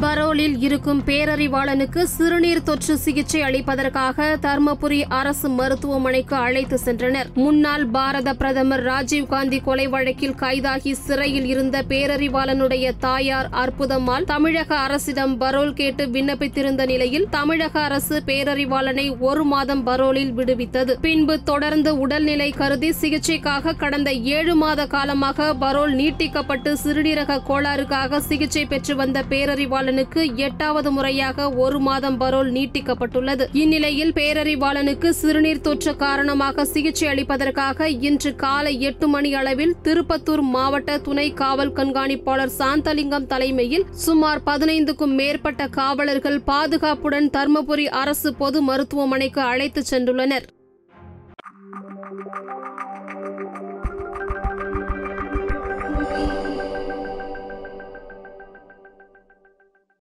பரோலில் இருக்கும் பேரறிவாளனுக்கு சிறுநீர் தொற்று சிகிச்சை அளிப்பதற்காக தர்மபுரி அரசு மருத்துவமனைக்கு அழைத்து சென்றனர். முன்னாள் பாரத பிரதமர் ராஜீவ்காந்தி கொலை வழக்கில் கைதாகி சிறையில் இருந்த பேரறிவாளனுடைய தாயார் அற்புதம்மாள் தமிழக அரசிடம் பரோல் கேட்டு விண்ணப்பித்திருந்த நிலையில் தமிழக அரசு பேரறிவாளனை ஒரு மாதம் பரோலில் விடுவித்தது. பின்பு தொடர்ந்து உடல்நிலை கருதி சிகிச்சைக்காக கடந்த ஏழு மாத காலமாக பரோல் நீட்டிக்கப்பட்டு சிறுநீரக கோளாறுக்காக சிகிச்சை பெற்று வந்த பேரறிவாளனுக்கு எட்டாவது முறையாக ஒரு மாதம் பரோல் நீட்டிக்கப்பட்டுள்ளது இந்நிலையில் பேரறிவாளனுக்கு சிறுநீர் தொற்று காரணமாக சிகிச்சை அளிப்பதற்காக இன்று காலை எட்டு மணி அளவில் திருப்பத்தூர் மாவட்ட துணை காவல் கண்காணிப்பாளர் சாந்தலிங்கம் தலைமையில் சுமார் பதினைந்துக்கும் மேற்பட்ட காவலர்கள் பாதுகாப்புடன் தர்மபுரி அரசு பொது மருத்துவமனைக்கு அழைத்துச் சென்றுள்ளனர் Thank you.